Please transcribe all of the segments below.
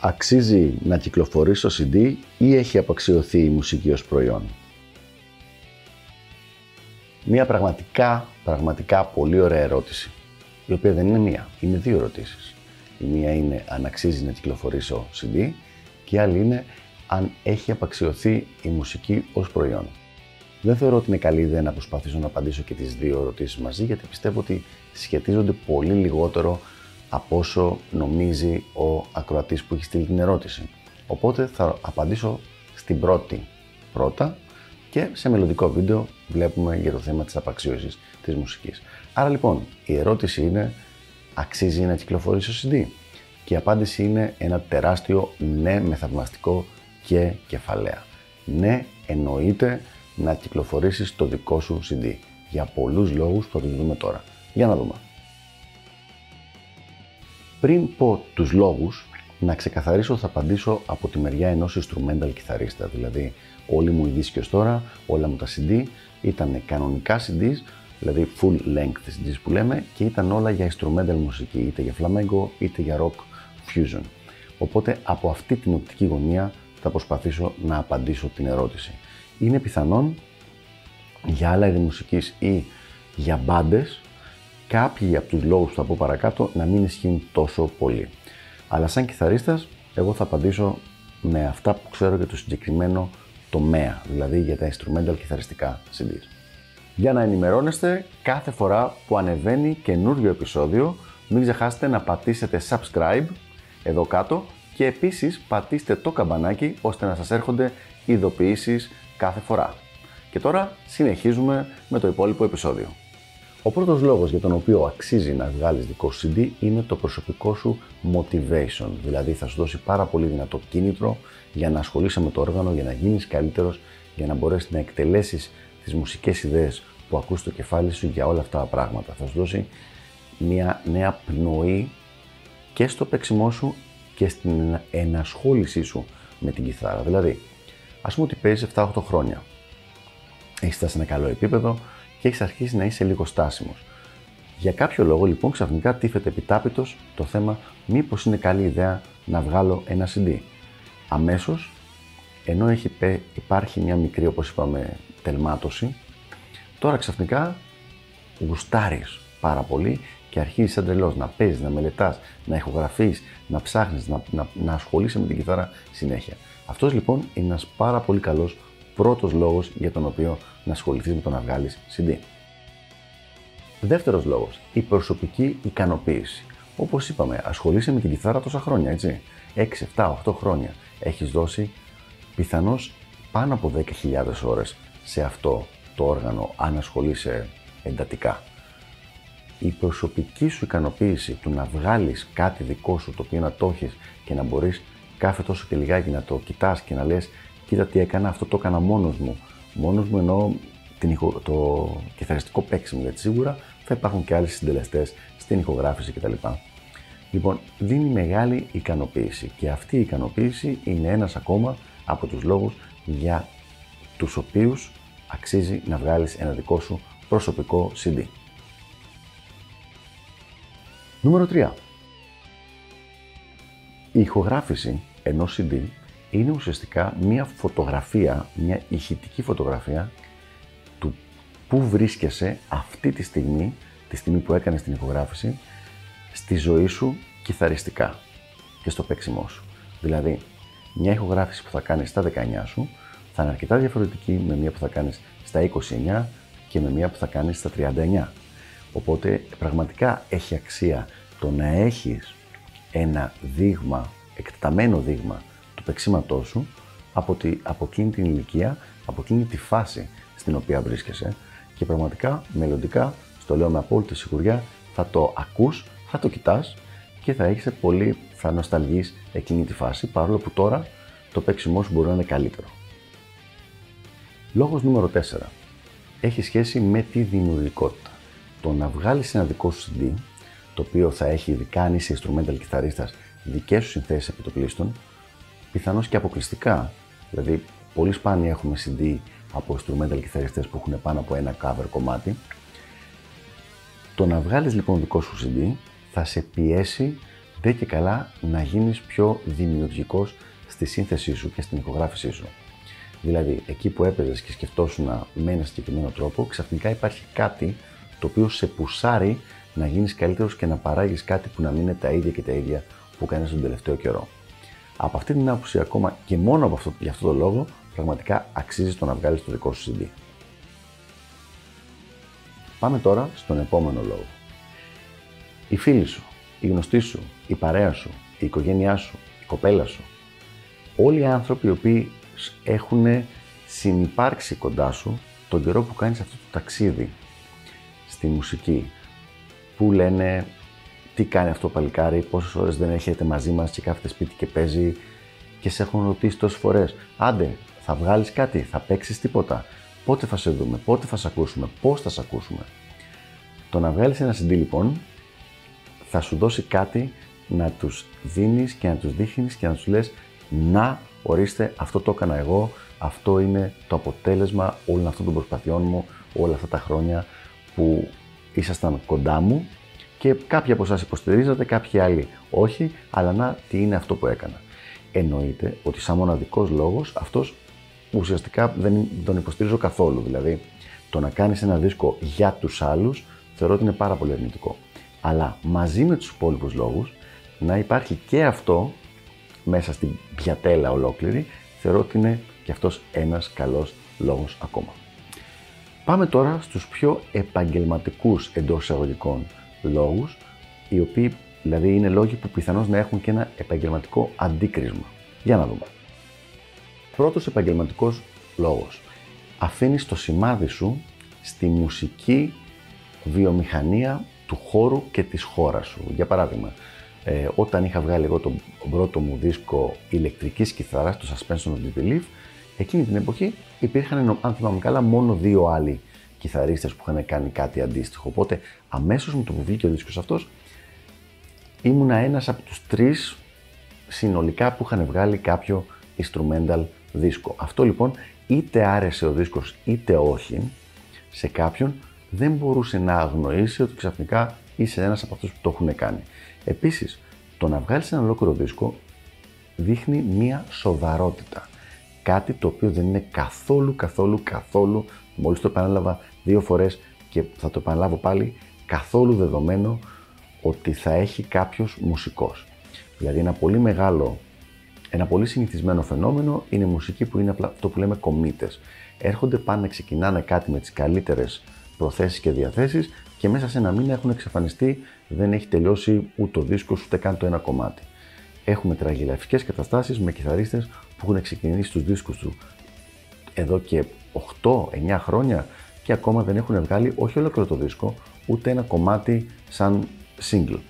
Αξίζει να κυκλοφορήσει το CD ή έχει απαξιωθεί η μουσική ως προϊόν; Μία πραγματικά, πραγματικά πολύ ωραία ερώτηση, η οποία δεν είναι μία, είναι δύο ερωτήσεις. Η μία είναι αν αξίζει να κυκλοφορήσω CD και η άλλη είναι αν έχει απαξιωθεί η μουσική ως προϊόν. Δεν θεωρώ ότι είναι καλή ιδέα να προσπαθήσω να απαντήσω και τις δύο ερωτήσεις μαζί, γιατί πιστεύω ότι σχετίζονται πολύ λιγότερο από όσο νομίζει ο ακροατής που έχει στείλει την ερώτηση. Οπότε θα απαντήσω στην πρώτη πρώτα και σε μελλοντικό βίντεο βλέπουμε για το θέμα της απαξίωσης της μουσικής. Άρα λοιπόν η ερώτηση είναι αξίζει να κυκλοφορήσει ο CD και η απάντηση είναι ένα τεράστιο ναι με θαυμαστικό και κεφαλαία. Ναι εννοείται να κυκλοφορήσεις το δικό σου CD για πολλούς λόγους που θα τους δούμε τώρα. Για να δούμε. Πριν πω τους λόγους, να ξεκαθαρίσω θα απαντήσω από τη μεριά ενός instrumental κιθαρίστα, δηλαδή όλοι μου οι δίσκοι ως τώρα, όλα μου τα CD ήταν κανονικά CDs, δηλαδή full length CDs που λέμε και ήταν όλα για instrumental μουσική, είτε για flamenco είτε για rock fusion. Οπότε από αυτή την οπτική γωνία θα προσπαθήσω να απαντήσω την ερώτηση. Είναι πιθανόν για άλλα είδη μουσικής ή για μπάντες κάποιοι από τους λόγους που θα πω παρακάτω να μην ισχύουν τόσο πολύ. Αλλά σαν κιθαρίστας, εγώ θα απαντήσω με αυτά που ξέρω για το συγκεκριμένο τομέα, δηλαδή για τα instrumental κιθαριστικά CDs. Για να ενημερώνεστε κάθε φορά που ανεβαίνει καινούριο επεισόδιο, μην ξεχάσετε να πατήσετε subscribe εδώ κάτω και επίσης πατήστε το καμπανάκι ώστε να σας έρχονται ειδοποιήσεις κάθε φορά. Και τώρα συνεχίζουμε με το υπόλοιπο επεισόδιο. Ο πρώτος λόγος για τον οποίο αξίζει να βγάλεις δικό σου CD είναι το προσωπικό σου motivation. Δηλαδή θα σου δώσει πάρα πολύ δυνατό κίνητρο για να ασχολείσαι με το όργανο, για να γίνεις καλύτερος, για να μπορέσεις να εκτελέσεις τις μουσικές ιδέες που ακούς στο κεφάλι σου για όλα αυτά τα πράγματα. Θα σου δώσει μια νέα πνοή και στο παίξιμό σου και στην ενασχόλησή σου με την κιθάρα. Δηλαδή, ας πούμε ότι παίζεις 7-8 χρόνια. Έχεις φτάσει σε ένα καλό επίπεδο, και έχεις αρχίσει να είσαι λίγο στάσιμος. Για κάποιο λόγο λοιπόν ξαφνικά τίθεται επιτάπητος το θέμα μήπως είναι καλή ιδέα να βγάλω ένα CD. Αμέσως, ενώ έχει, υπάρχει μια μικρή όπως είπαμε τελμάτωση, τώρα ξαφνικά γουστάρεις πάρα πολύ και αρχίζεις σαν τρελός να παίζεις, να μελετάς, να ηχογραφείς, να ψάχνεις, να, να, να ασχολείσαι με την κιθάρα συνέχεια. Αυτός λοιπόν είναι ένας πάρα πολύ καλός πρώτος λόγος για τον οποίο να ασχοληθεί με το να βγάλεις CD. Δεύτερος λόγος, η προσωπική ικανοποίηση. Όπως είπαμε, ασχολείσαι με την κιθάρα τόσα χρόνια, έτσι. 6, 7, 8 χρόνια. Έχεις δώσει πιθανώς πάνω από 10.000 ώρες σε αυτό το όργανο, αν ασχολείσαι εντατικά. Η προσωπική σου ικανοποίηση του να βγάλεις κάτι δικό σου, το οποίο να το έχεις και να μπορείς κάθε τόσο και λιγάκι να το κοιτάς και να λες κοίτα τι έκανα, αυτό το έκανα μόνος μου. Μόνος μου εννοώ την το κιθαριστικό παίξιμο, γιατί σίγουρα θα υπάρχουν και άλλοι συντελεστές στην ηχογράφηση κτλ. Λοιπόν, δίνει μεγάλη ικανοποίηση και αυτή η ικανοποίηση είναι ένας ακόμα από τους λόγους για τους οποίους αξίζει να βγάλεις ένα δικό σου προσωπικό CD. Νούμερο 3. Η ηχογράφηση ενός CD είναι ουσιαστικά μια φωτογραφία, μια ηχητική φωτογραφία του πού βρίσκεσαι αυτή τη στιγμή, τη στιγμή που έκανες την ηχογράφηση, στη ζωή σου κιθαριστικά και στο παίξιμό σου. Δηλαδή, μια ηχογράφηση που θα κάνεις στα 19 σου θα είναι αρκετά διαφορετική με μια που θα κάνεις στα 29 και με μια που θα κάνεις στα 39. Οπότε πραγματικά έχει αξία το να έχεις ένα δείγμα, εκτεταμένο δείγμα παίξήματό σου από, τη, από εκείνη την ηλικία, από εκείνη τη φάση στην οποία βρίσκεσαι και πραγματικά μελλοντικά, στο λέω με απόλυτη σιγουριά, θα το ακούς, θα το κοιτάς και θα έχεις πολύ, θα νοσταλγείς εκείνη τη φάση, παρόλο που τώρα το παίξιμό σου μπορεί να είναι καλύτερο. Λόγος νούμερο 4. Έχει σχέση με τη δημιουργικότητα. Το να βγάλεις ένα δικό σου CD, το οποίο θα έχει ειδικά αν είσαι instrumental κιθαρίστας, δικές σου συνθέσεις επιτοπλίστων, πιθανώς και αποκλειστικά. Δηλαδή, πολύ σπάνια έχουμε CD από instrumental κιθαριστές που έχουν πάνω από ένα cover κομμάτι. Το να βγάλεις λοιπόν δικό σου CD θα σε πιέσει δε και καλά να γίνεις πιο δημιουργικός στη σύνθεσή σου και στην ηχογράφησή σου. Δηλαδή, εκεί που έπαιζες και σκεφτόσουν με ένα συγκεκριμένο τρόπο, ξαφνικά υπάρχει κάτι το οποίο σε πουσάρει να γίνεις καλύτερος και να παράγεις κάτι που να μην είναι τα ίδια και τα ίδια που κάνεις τον τελευταίο καιρό. Από αυτή την άποψη, ακόμα και μόνο από αυτό, για αυτό το λόγο, πραγματικά αξίζει το να βγάλεις το δικό σου CD. Πάμε τώρα στον επόμενο λόγο. Οι φίλοι σου, οι γνωστοί σου, η παρέα σου, η οικογένειά σου, η κοπέλα σου, όλοι οι άνθρωποι οι οποίοι έχουν συνυπάρξει κοντά σου τον καιρό που κάνεις αυτό το ταξίδι στη μουσική που λένε τι κάνει αυτό το παλικάρι, πόσες ώρες δεν έχετε μαζί μας και κάθεται σπίτι και παίζει και σε έχουν ρωτήσει τόσες φορές. Άντε θα βγάλεις κάτι, θα παίξεις τίποτα. Πότε θα σε δούμε, πότε θα σε ακούσουμε, πώς θα σε ακούσουμε. Το να βγάλεις ένα CD λοιπόν θα σου δώσει κάτι να τους δίνεις και να τους δείχνεις και να τους λες να ορίστε αυτό το έκανα εγώ, αυτό είναι το αποτέλεσμα όλων αυτών των προσπαθειών μου όλα αυτά τα χρόνια που ήσασταν κοντά μου και κάποιοι από εσάς υποστηρίζατε, κάποιοι άλλοι όχι, αλλά να τι είναι αυτό που έκανα. Εννοείται ότι σαν μοναδικός λόγος αυτός ουσιαστικά δεν τον υποστηρίζω καθόλου. Δηλαδή, το να κάνεις ένα δίσκο για τους άλλους θεωρώ ότι είναι πάρα πολύ αρνητικό. Αλλά μαζί με τους υπόλοιπους λόγους, να υπάρχει και αυτό μέσα στην πιατέλα ολόκληρη, θεωρώ ότι είναι και αυτός ένας καλός λόγος ακόμα. Πάμε τώρα στους πιο επαγγελματικούς εντός εισαγωγικών λόγους, οι οποίοι δηλαδή είναι λόγοι που πιθανώς να έχουν και ένα επαγγελματικό αντίκρισμα. Για να δούμε. Πρώτος επαγγελματικός λόγος. Αφήνεις το σημάδι σου στη μουσική βιομηχανία του χώρου και της χώρας σου. Για παράδειγμα, ε, όταν είχα βγάλει εγώ τον πρώτο μου δίσκο ηλεκτρικής κιθάρας, το Suspension of Disbelief, εκείνη την εποχή υπήρχαν, αν θυμάμαι καλά, μόνο δύο άλλοι κιθαρίστες που είχαν κάνει κάτι αντίστοιχο. Οπότε αμέσως με το που βγήκε ο δίσκος αυτός, ήμουνα ένας από τους τρεις συνολικά που είχαν βγάλει κάποιο instrumental δίσκο. Αυτό λοιπόν είτε άρεσε ο δίσκος είτε όχι σε κάποιον δεν μπορούσε να αγνοήσει ότι ξαφνικά είσαι ένας από αυτούς που το έχουν κάνει. Επίσης, το να βγάλεις ένα ολόκληρο δίσκο δείχνει μία σοβαρότητα. Κάτι το οποίο δεν είναι καθόλου, καθόλου, καθόλου, μόλις το επανέλαβα δύο φορές και θα το επαναλάβω πάλι, καθόλου δεδομένο ότι θα έχει κάποιος μουσικός. Δηλαδή ένα πολύ μεγάλο, ένα πολύ συνηθισμένο φαινόμενο είναι η μουσική που είναι αυτό που λέμε κομίτες. Έρχονται πάνε, ξεκινάνε κάτι με τις καλύτερες προθέσεις και διαθέσεις και μέσα σε ένα μήνα έχουν εξαφανιστεί, δεν έχει τελειώσει ούτε ο δίσκος ούτε καν το ένα κομμάτι. Έχουμε τραγιλαφικές καταστάσεις με κιθαρίστες που έχουν ξεκινήσει τους δίσκους τους εδώ και 8-9 χρόνια και ακόμα δεν έχουν βγάλει όχι ολόκληρο το δίσκο, ούτε ένα κομμάτι σαν single.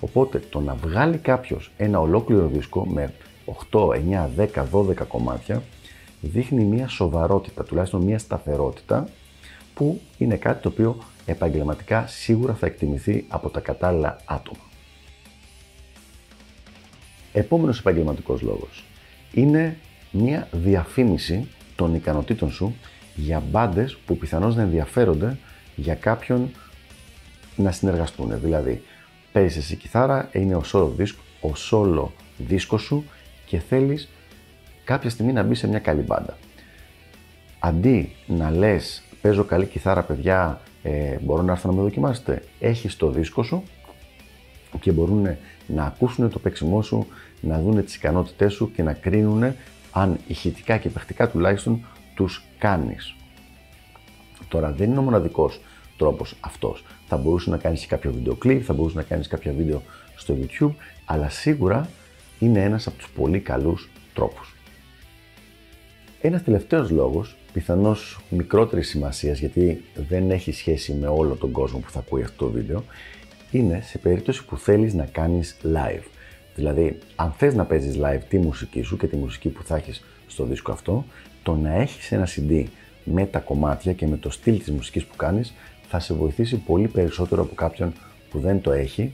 Οπότε το να βγάλει κάποιος ένα ολόκληρο δίσκο με 8, 9, 10, 12 κομμάτια δείχνει μια σοβαρότητα, τουλάχιστον μια σταθερότητα που είναι κάτι το οποίο επαγγελματικά σίγουρα θα εκτιμηθεί από τα κατάλληλα άτομα. Επόμενος επαγγελματικός λόγος είναι μια διαφήμιση των ικανοτήτων σου για μπάντες που πιθανώς να ενδιαφέρονται για κάποιον να συνεργαστούν. Δηλαδή, παίζεις εσύ κιθάρα, είναι ο solo δίσκο, ο solo δίσκος σου και θέλεις κάποια στιγμή να μπει σε μια καλή μπάντα. Αντί να λες παίζω καλή κιθάρα παιδιά, ε, μπορώ να έρθω να με δοκιμάσετε. Έχεις το δίσκο σου και μπορούν να ακούσουν το παίξιμό σου, να δουν τις ικανότητές σου και να κρίνουν αν ηχητικά και παιχτικά τουλάχιστον τους κάνεις. Τώρα δεν είναι ο μοναδικός τρόπος αυτός. Θα μπορούσε να κάνεις και κάποιο βίντεο κλιπ, θα μπορούσε να κάνεις κάποια βίντεο στο YouTube, αλλά σίγουρα είναι ένας από τους πολύ καλούς τρόπους. Ένας τελευταίος λόγος Πιθανώς μικρότερης σημασίας γιατί δεν έχει σχέση με όλο τον κόσμο που θα ακούει αυτό το βίντεο, είναι σε περίπτωση που θέλεις να κάνεις live. Δηλαδή, αν θες να παίζεις live τη μουσική σου και τη μουσική που θα έχεις στο δίσκο αυτό, το να έχεις ένα CD με τα κομμάτια και με το στυλ της μουσικής που κάνεις θα σε βοηθήσει πολύ περισσότερο από κάποιον που δεν το έχει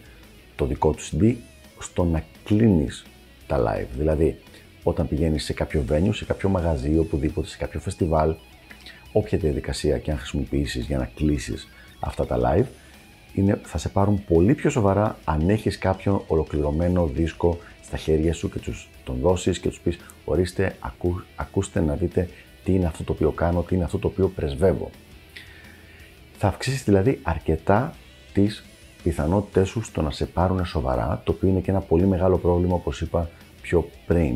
το δικό του CD στο να κλείνεις τα live. Δηλαδή, όταν πηγαίνεις σε κάποιο venue, σε κάποιο μαγαζί, οπουδήποτε, σε κάποιο φεστιβάλ, όποια διαδικασία και αν χρησιμοποιήσεις για να κλείσεις αυτά τα live, είναι, θα σε πάρουν πολύ πιο σοβαρά αν έχεις κάποιον ολοκληρωμένο δίσκο στα χέρια σου και τους τον δώσεις και τους πεις ορίστε ακού, ακούστε να δείτε τι είναι αυτό το οποίο κάνω, τι είναι αυτό το οποίο πρεσβεύω. Θα αυξήσεις δηλαδή αρκετά τις πιθανότητές σου στο να σε πάρουν σοβαρά, το οποίο είναι και ένα πολύ μεγάλο πρόβλημα όπως είπα πιο πριν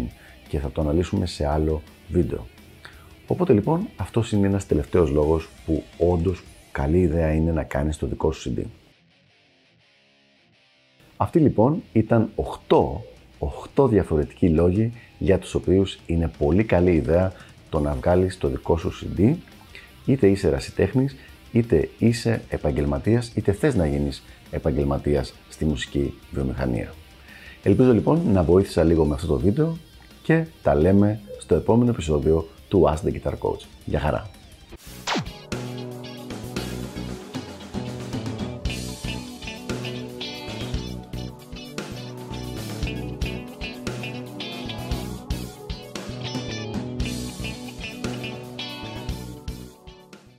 και θα το αναλύσουμε σε άλλο βίντεο. Οπότε λοιπόν αυτός είναι ένας τελευταίος λόγος που όντως καλή ιδέα είναι να κάνεις το δικό σου CD. Αυτοί λοιπόν ήταν 8, 8 διαφορετικοί λόγοι για τους οποίους είναι πολύ καλή ιδέα το να βγάλεις το δικό σου CD είτε είσαι ερασιτέχνης, είτε είσαι επαγγελματίας, είτε θες να γίνεις επαγγελματίας στη μουσική βιομηχανία. Ελπίζω λοιπόν να βοήθησα λίγο με αυτό το βίντεο και τα λέμε στο επόμενο επεισόδιο του Ask the Guitar Coach. Γεια χαρά!